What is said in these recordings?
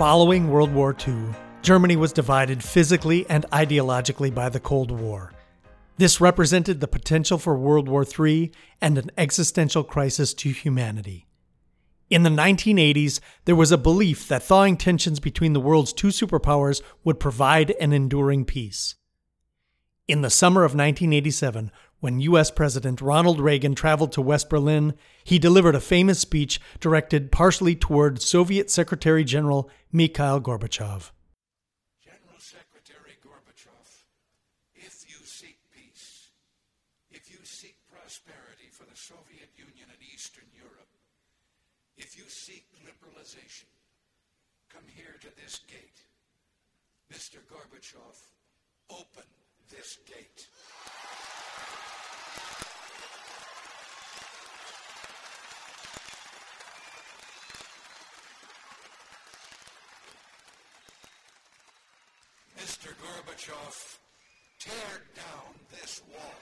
Following World War II, Germany was divided physically and ideologically by the Cold War. This represented the potential for World War III and an existential crisis to humanity. In the 1980s, there was a belief that thawing tensions between the world's two superpowers would provide an enduring peace. In the summer of 1987, when U.S. President Ronald Reagan traveled to West Berlin, he delivered a famous speech directed partially toward Soviet Secretary General Mikhail Gorbachev. General Secretary Gorbachev, if you seek peace, if you seek prosperity for the Soviet Union and Eastern Europe, if you seek liberalization, come here to this gate. Mr. Gorbachev, open this gate. Mr. Gorbachev, tear down this wall.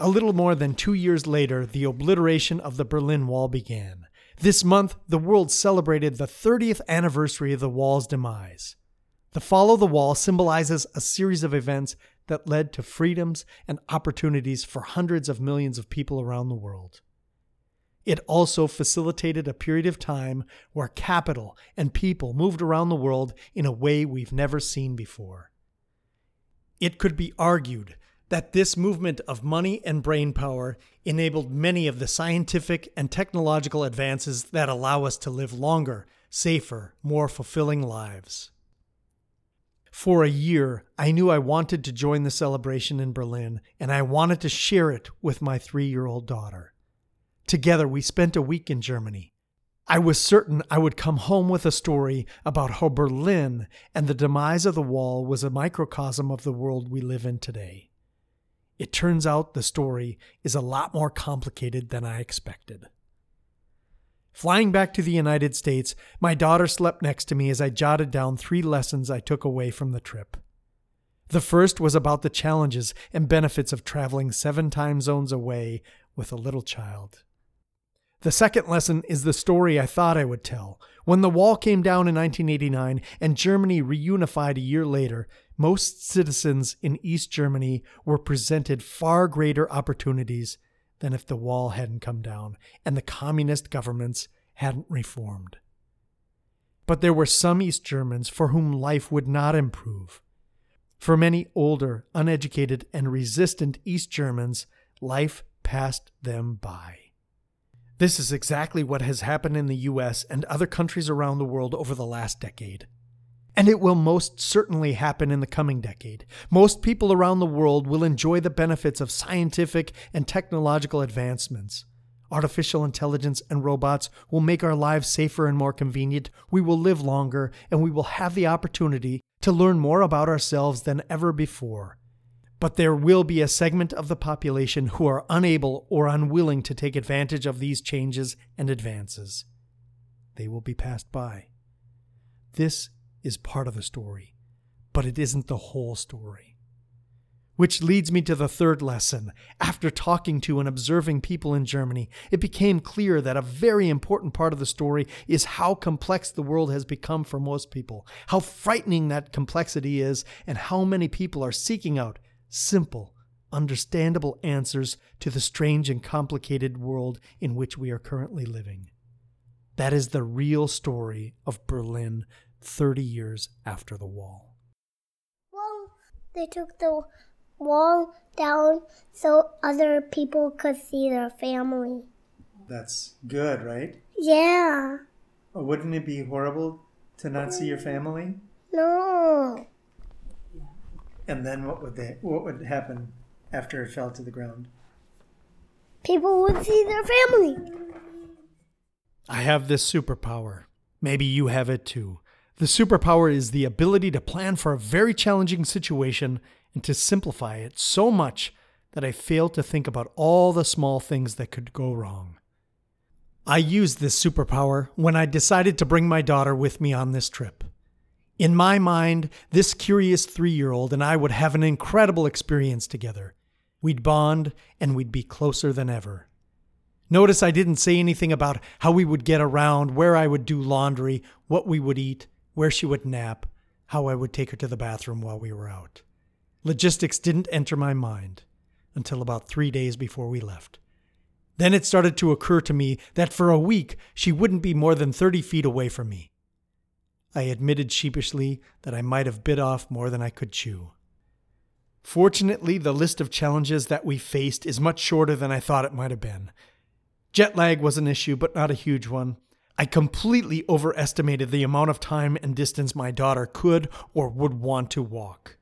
A little more than two years later, the obliteration of the Berlin Wall began. This month, the world celebrated the 30th anniversary of the wall's demise. The fall of the wall symbolizes a series of events that led to freedoms and opportunities for hundreds of millions of people around the world. It also facilitated a period of time where capital and people moved around the world in a way we've never seen before. It could be argued that this movement of money and brain power enabled many of the scientific and technological advances that allow us to live longer, safer, more fulfilling lives. For a year, I knew I wanted to join the celebration in Berlin, and I wanted to share it with my three year old daughter. Together, we spent a week in Germany. I was certain I would come home with a story about how Berlin and the demise of the wall was a microcosm of the world we live in today. It turns out the story is a lot more complicated than I expected. Flying back to the United States, my daughter slept next to me as I jotted down three lessons I took away from the trip. The first was about the challenges and benefits of traveling seven time zones away with a little child. The second lesson is the story I thought I would tell. When the wall came down in 1989 and Germany reunified a year later, most citizens in East Germany were presented far greater opportunities than if the wall hadn't come down and the communist governments hadn't reformed. But there were some East Germans for whom life would not improve. For many older, uneducated, and resistant East Germans, life passed them by. This is exactly what has happened in the US and other countries around the world over the last decade. And it will most certainly happen in the coming decade. Most people around the world will enjoy the benefits of scientific and technological advancements. Artificial intelligence and robots will make our lives safer and more convenient. We will live longer, and we will have the opportunity to learn more about ourselves than ever before. But there will be a segment of the population who are unable or unwilling to take advantage of these changes and advances. They will be passed by. This is part of the story, but it isn't the whole story. Which leads me to the third lesson. After talking to and observing people in Germany, it became clear that a very important part of the story is how complex the world has become for most people, how frightening that complexity is, and how many people are seeking out simple, understandable answers to the strange and complicated world in which we are currently living. That is the real story of Berlin 30 years after the wall. Well, they took the wall down so other people could see their family. That's good, right? Yeah. Wouldn't it be horrible to not see your family? No. And then what would they what would happen after it fell to the ground? People would see their family. I have this superpower. Maybe you have it too. The superpower is the ability to plan for a very challenging situation and to simplify it so much that I fail to think about all the small things that could go wrong. I used this superpower when I decided to bring my daughter with me on this trip. In my mind, this curious three year old and I would have an incredible experience together. We'd bond and we'd be closer than ever. Notice I didn't say anything about how we would get around, where I would do laundry, what we would eat, where she would nap, how I would take her to the bathroom while we were out. Logistics didn't enter my mind until about three days before we left. Then it started to occur to me that for a week she wouldn't be more than 30 feet away from me. I admitted sheepishly that I might have bit off more than I could chew. Fortunately, the list of challenges that we faced is much shorter than I thought it might have been. Jet lag was an issue, but not a huge one. I completely overestimated the amount of time and distance my daughter could or would want to walk.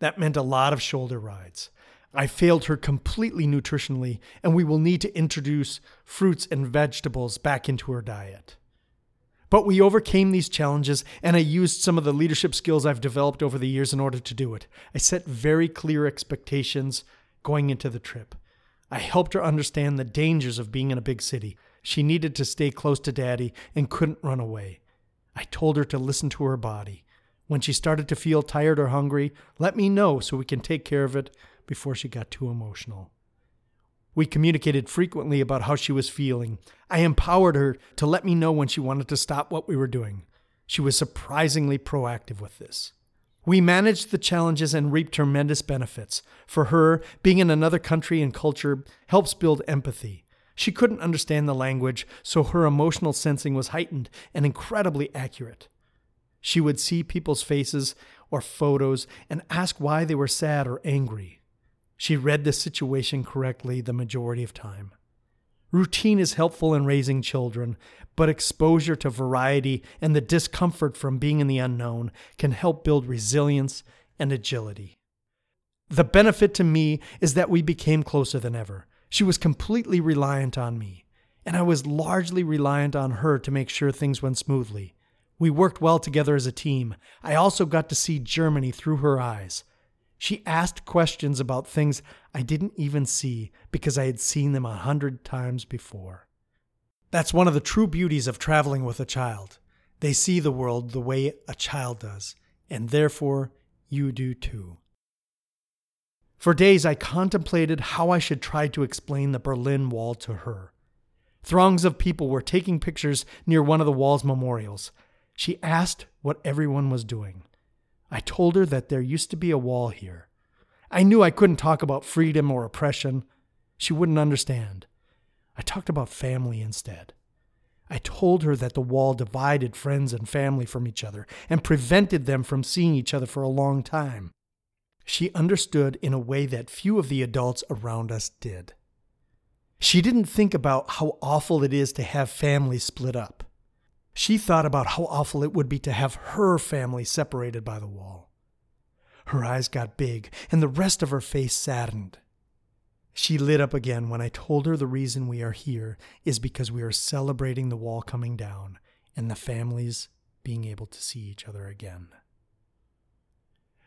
That meant a lot of shoulder rides. I failed her completely nutritionally, and we will need to introduce fruits and vegetables back into her diet. But we overcame these challenges, and I used some of the leadership skills I've developed over the years in order to do it. I set very clear expectations going into the trip. I helped her understand the dangers of being in a big city. She needed to stay close to daddy and couldn't run away. I told her to listen to her body. When she started to feel tired or hungry, let me know so we can take care of it before she got too emotional. We communicated frequently about how she was feeling. I empowered her to let me know when she wanted to stop what we were doing. She was surprisingly proactive with this. We managed the challenges and reaped tremendous benefits. For her, being in another country and culture helps build empathy. She couldn't understand the language, so her emotional sensing was heightened and incredibly accurate. She would see people's faces or photos and ask why they were sad or angry. She read the situation correctly the majority of time. Routine is helpful in raising children, but exposure to variety and the discomfort from being in the unknown can help build resilience and agility. The benefit to me is that we became closer than ever. She was completely reliant on me, and I was largely reliant on her to make sure things went smoothly. We worked well together as a team. I also got to see Germany through her eyes. She asked questions about things I didn't even see because I had seen them a hundred times before. That's one of the true beauties of traveling with a child. They see the world the way a child does, and therefore you do too. For days I contemplated how I should try to explain the Berlin Wall to her. Throngs of people were taking pictures near one of the wall's memorials. She asked what everyone was doing. I told her that there used to be a wall here. I knew I couldn't talk about freedom or oppression. She wouldn't understand. I talked about family instead. I told her that the wall divided friends and family from each other and prevented them from seeing each other for a long time. She understood in a way that few of the adults around us did. She didn't think about how awful it is to have families split up. She thought about how awful it would be to have her family separated by the wall. Her eyes got big, and the rest of her face saddened. She lit up again when I told her the reason we are here is because we are celebrating the wall coming down and the families being able to see each other again.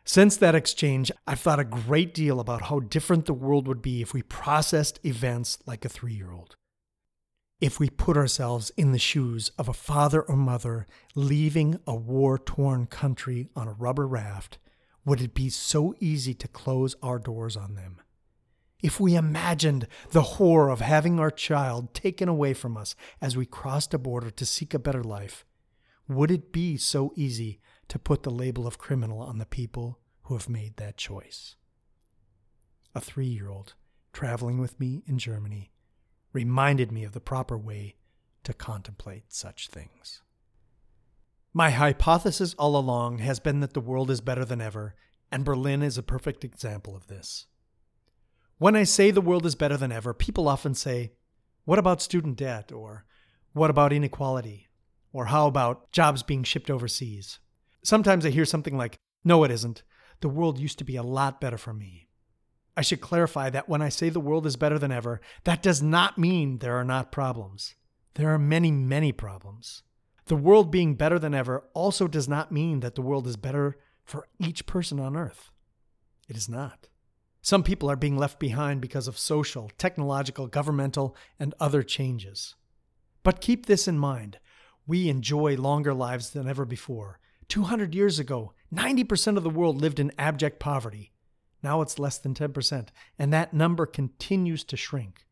Since that exchange, I've thought a great deal about how different the world would be if we processed events like a three year old if we put ourselves in the shoes of a father or mother leaving a war torn country on a rubber raft, would it be so easy to close our doors on them? If we imagined the horror of having our child taken away from us as we crossed a border to seek a better life, would it be so easy to put the label of criminal on the people who have made that choice? A three year old traveling with me in Germany reminded me of the proper way to contemplate such things. My hypothesis all along has been that the world is better than ever, and Berlin is a perfect example of this. When I say the world is better than ever, people often say, What about student debt? Or what about inequality? Or how about jobs being shipped overseas? Sometimes I hear something like, No, it isn't. The world used to be a lot better for me. I should clarify that when I say the world is better than ever, that does not mean there are not problems. There are many, many problems. The world being better than ever also does not mean that the world is better for each person on earth. It is not. Some people are being left behind because of social, technological, governmental, and other changes. But keep this in mind we enjoy longer lives than ever before. 200 years ago, 90% of the world lived in abject poverty. Now it's less than 10%, and that number continues to shrink.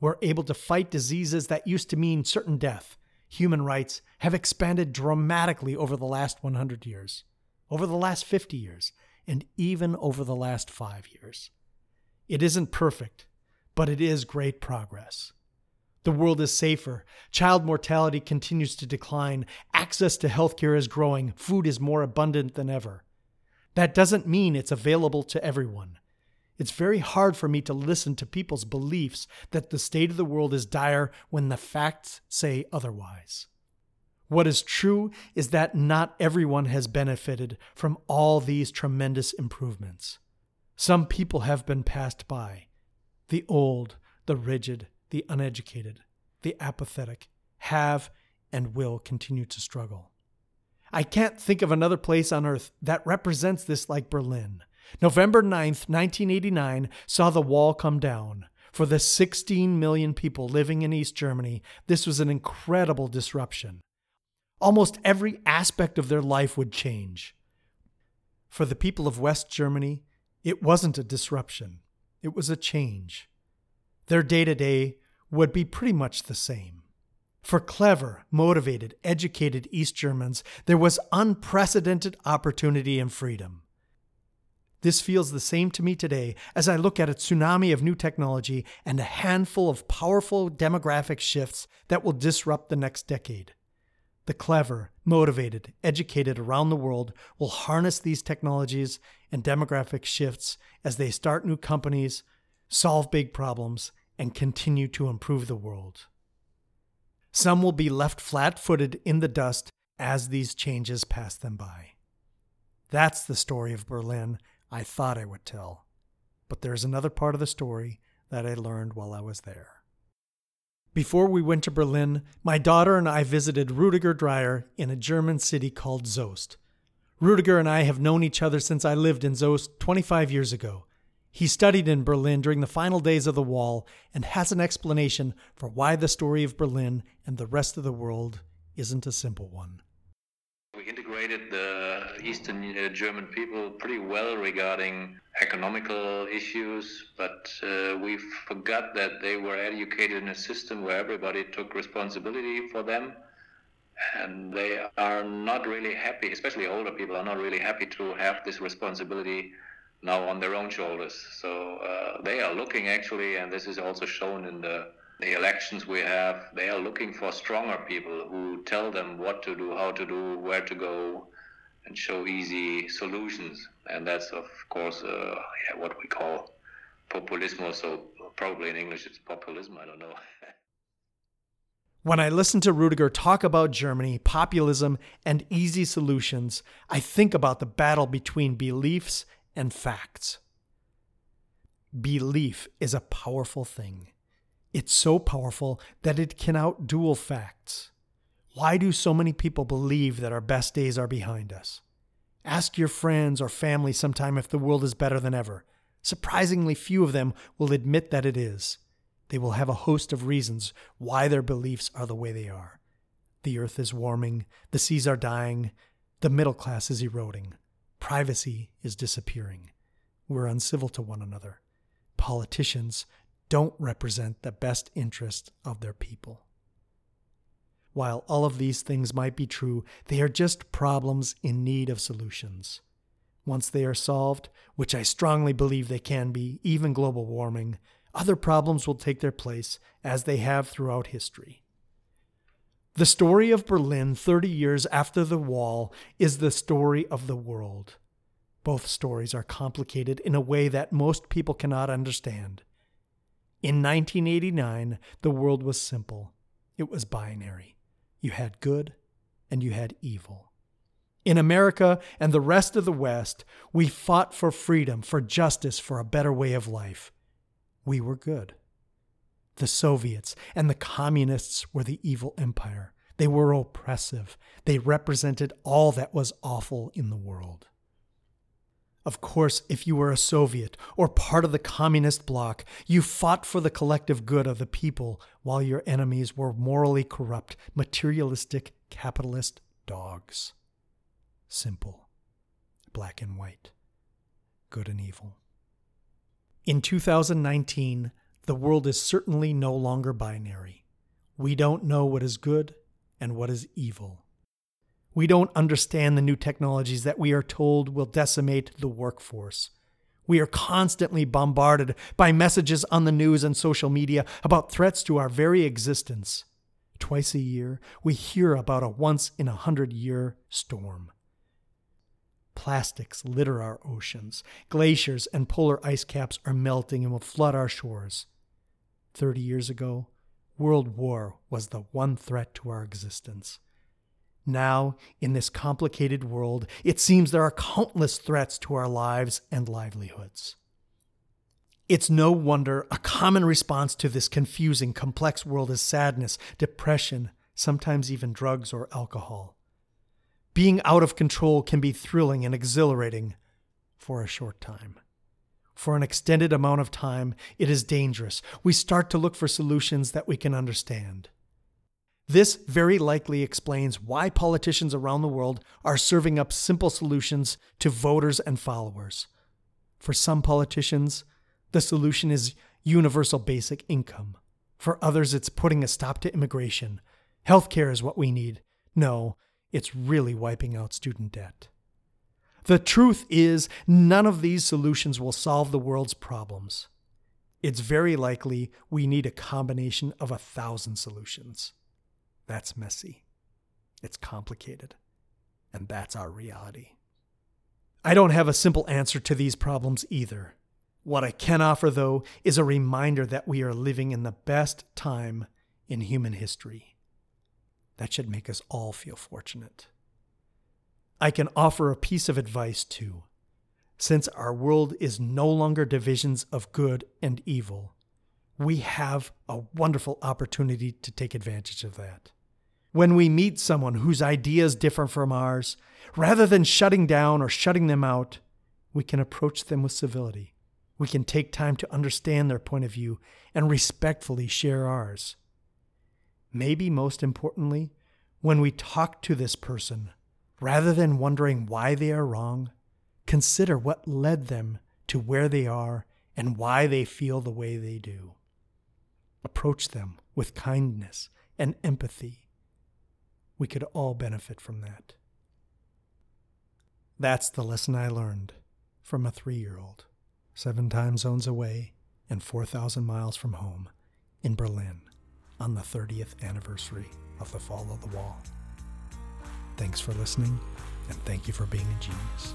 We're able to fight diseases that used to mean certain death. Human rights have expanded dramatically over the last 100 years, over the last 50 years, and even over the last five years. It isn't perfect, but it is great progress. The world is safer. Child mortality continues to decline. Access to healthcare is growing. Food is more abundant than ever. That doesn't mean it's available to everyone. It's very hard for me to listen to people's beliefs that the state of the world is dire when the facts say otherwise. What is true is that not everyone has benefited from all these tremendous improvements. Some people have been passed by the old, the rigid, the uneducated, the apathetic have and will continue to struggle. I can't think of another place on earth that represents this like Berlin. November 9th, 1989 saw the wall come down. For the 16 million people living in East Germany, this was an incredible disruption. Almost every aspect of their life would change. For the people of West Germany, it wasn't a disruption, it was a change. Their day to day would be pretty much the same. For clever, motivated, educated East Germans, there was unprecedented opportunity and freedom. This feels the same to me today as I look at a tsunami of new technology and a handful of powerful demographic shifts that will disrupt the next decade. The clever, motivated, educated around the world will harness these technologies and demographic shifts as they start new companies, solve big problems, and continue to improve the world. Some will be left flat footed in the dust as these changes pass them by. That's the story of Berlin I thought I would tell. But there's another part of the story that I learned while I was there. Before we went to Berlin, my daughter and I visited Rudiger Dreyer in a German city called Soest. Rudiger and I have known each other since I lived in Soest 25 years ago, he studied in Berlin during the final days of the wall and has an explanation for why the story of Berlin and the rest of the world isn't a simple one. We integrated the Eastern uh, German people pretty well regarding economical issues, but uh, we forgot that they were educated in a system where everybody took responsibility for them. And they are not really happy, especially older people are not really happy to have this responsibility now on their own shoulders. So uh, they are looking actually, and this is also shown in the, the elections we have, they are looking for stronger people who tell them what to do, how to do, where to go, and show easy solutions. And that's, of course, uh, yeah, what we call populism. So probably in English it's populism, I don't know. When I listen to Rudiger talk about Germany, populism, and easy solutions, I think about the battle between beliefs and facts. Belief is a powerful thing. It's so powerful that it can outduel facts. Why do so many people believe that our best days are behind us? Ask your friends or family sometime if the world is better than ever. Surprisingly few of them will admit that it is. They will have a host of reasons why their beliefs are the way they are. The earth is warming, the seas are dying, the middle class is eroding. Privacy is disappearing. We're uncivil to one another. Politicians don't represent the best interest of their people. While all of these things might be true, they are just problems in need of solutions. Once they are solved, which I strongly believe they can be, even global warming, other problems will take their place as they have throughout history. The story of Berlin 30 years after the wall is the story of the world. Both stories are complicated in a way that most people cannot understand. In 1989, the world was simple. It was binary. You had good and you had evil. In America and the rest of the West, we fought for freedom, for justice, for a better way of life. We were good. The Soviets and the communists were the evil empire. They were oppressive. They represented all that was awful in the world. Of course, if you were a Soviet or part of the communist bloc, you fought for the collective good of the people while your enemies were morally corrupt, materialistic, capitalist dogs. simple black and white, good and evil. In 2019, the world is certainly no longer binary. We don't know what is good and what is evil. We don't understand the new technologies that we are told will decimate the workforce. We are constantly bombarded by messages on the news and social media about threats to our very existence. Twice a year, we hear about a once in a hundred year storm. Plastics litter our oceans. Glaciers and polar ice caps are melting and will flood our shores. Thirty years ago, world war was the one threat to our existence. Now, in this complicated world, it seems there are countless threats to our lives and livelihoods. It's no wonder a common response to this confusing, complex world is sadness, depression, sometimes even drugs or alcohol. Being out of control can be thrilling and exhilarating for a short time. For an extended amount of time, it is dangerous. We start to look for solutions that we can understand. This very likely explains why politicians around the world are serving up simple solutions to voters and followers. For some politicians, the solution is universal basic income. For others, it's putting a stop to immigration. Healthcare is what we need. No, it's really wiping out student debt. The truth is, none of these solutions will solve the world's problems. It's very likely we need a combination of a thousand solutions. That's messy. It's complicated. And that's our reality. I don't have a simple answer to these problems either. What I can offer, though, is a reminder that we are living in the best time in human history. That should make us all feel fortunate. I can offer a piece of advice too. Since our world is no longer divisions of good and evil, we have a wonderful opportunity to take advantage of that when we meet someone whose ideas differ from ours, rather than shutting down or shutting them out, we can approach them with civility. We can take time to understand their point of view and respectfully share ours. Maybe most importantly, when we talk to this person, rather than wondering why they are wrong, consider what led them to where they are and why they feel the way they do. Approach them with kindness and empathy we could all benefit from that. That's the lesson I learned from a three year old, seven time zones away and 4,000 miles from home in Berlin on the 30th anniversary of the fall of the wall. Thanks for listening, and thank you for being a genius.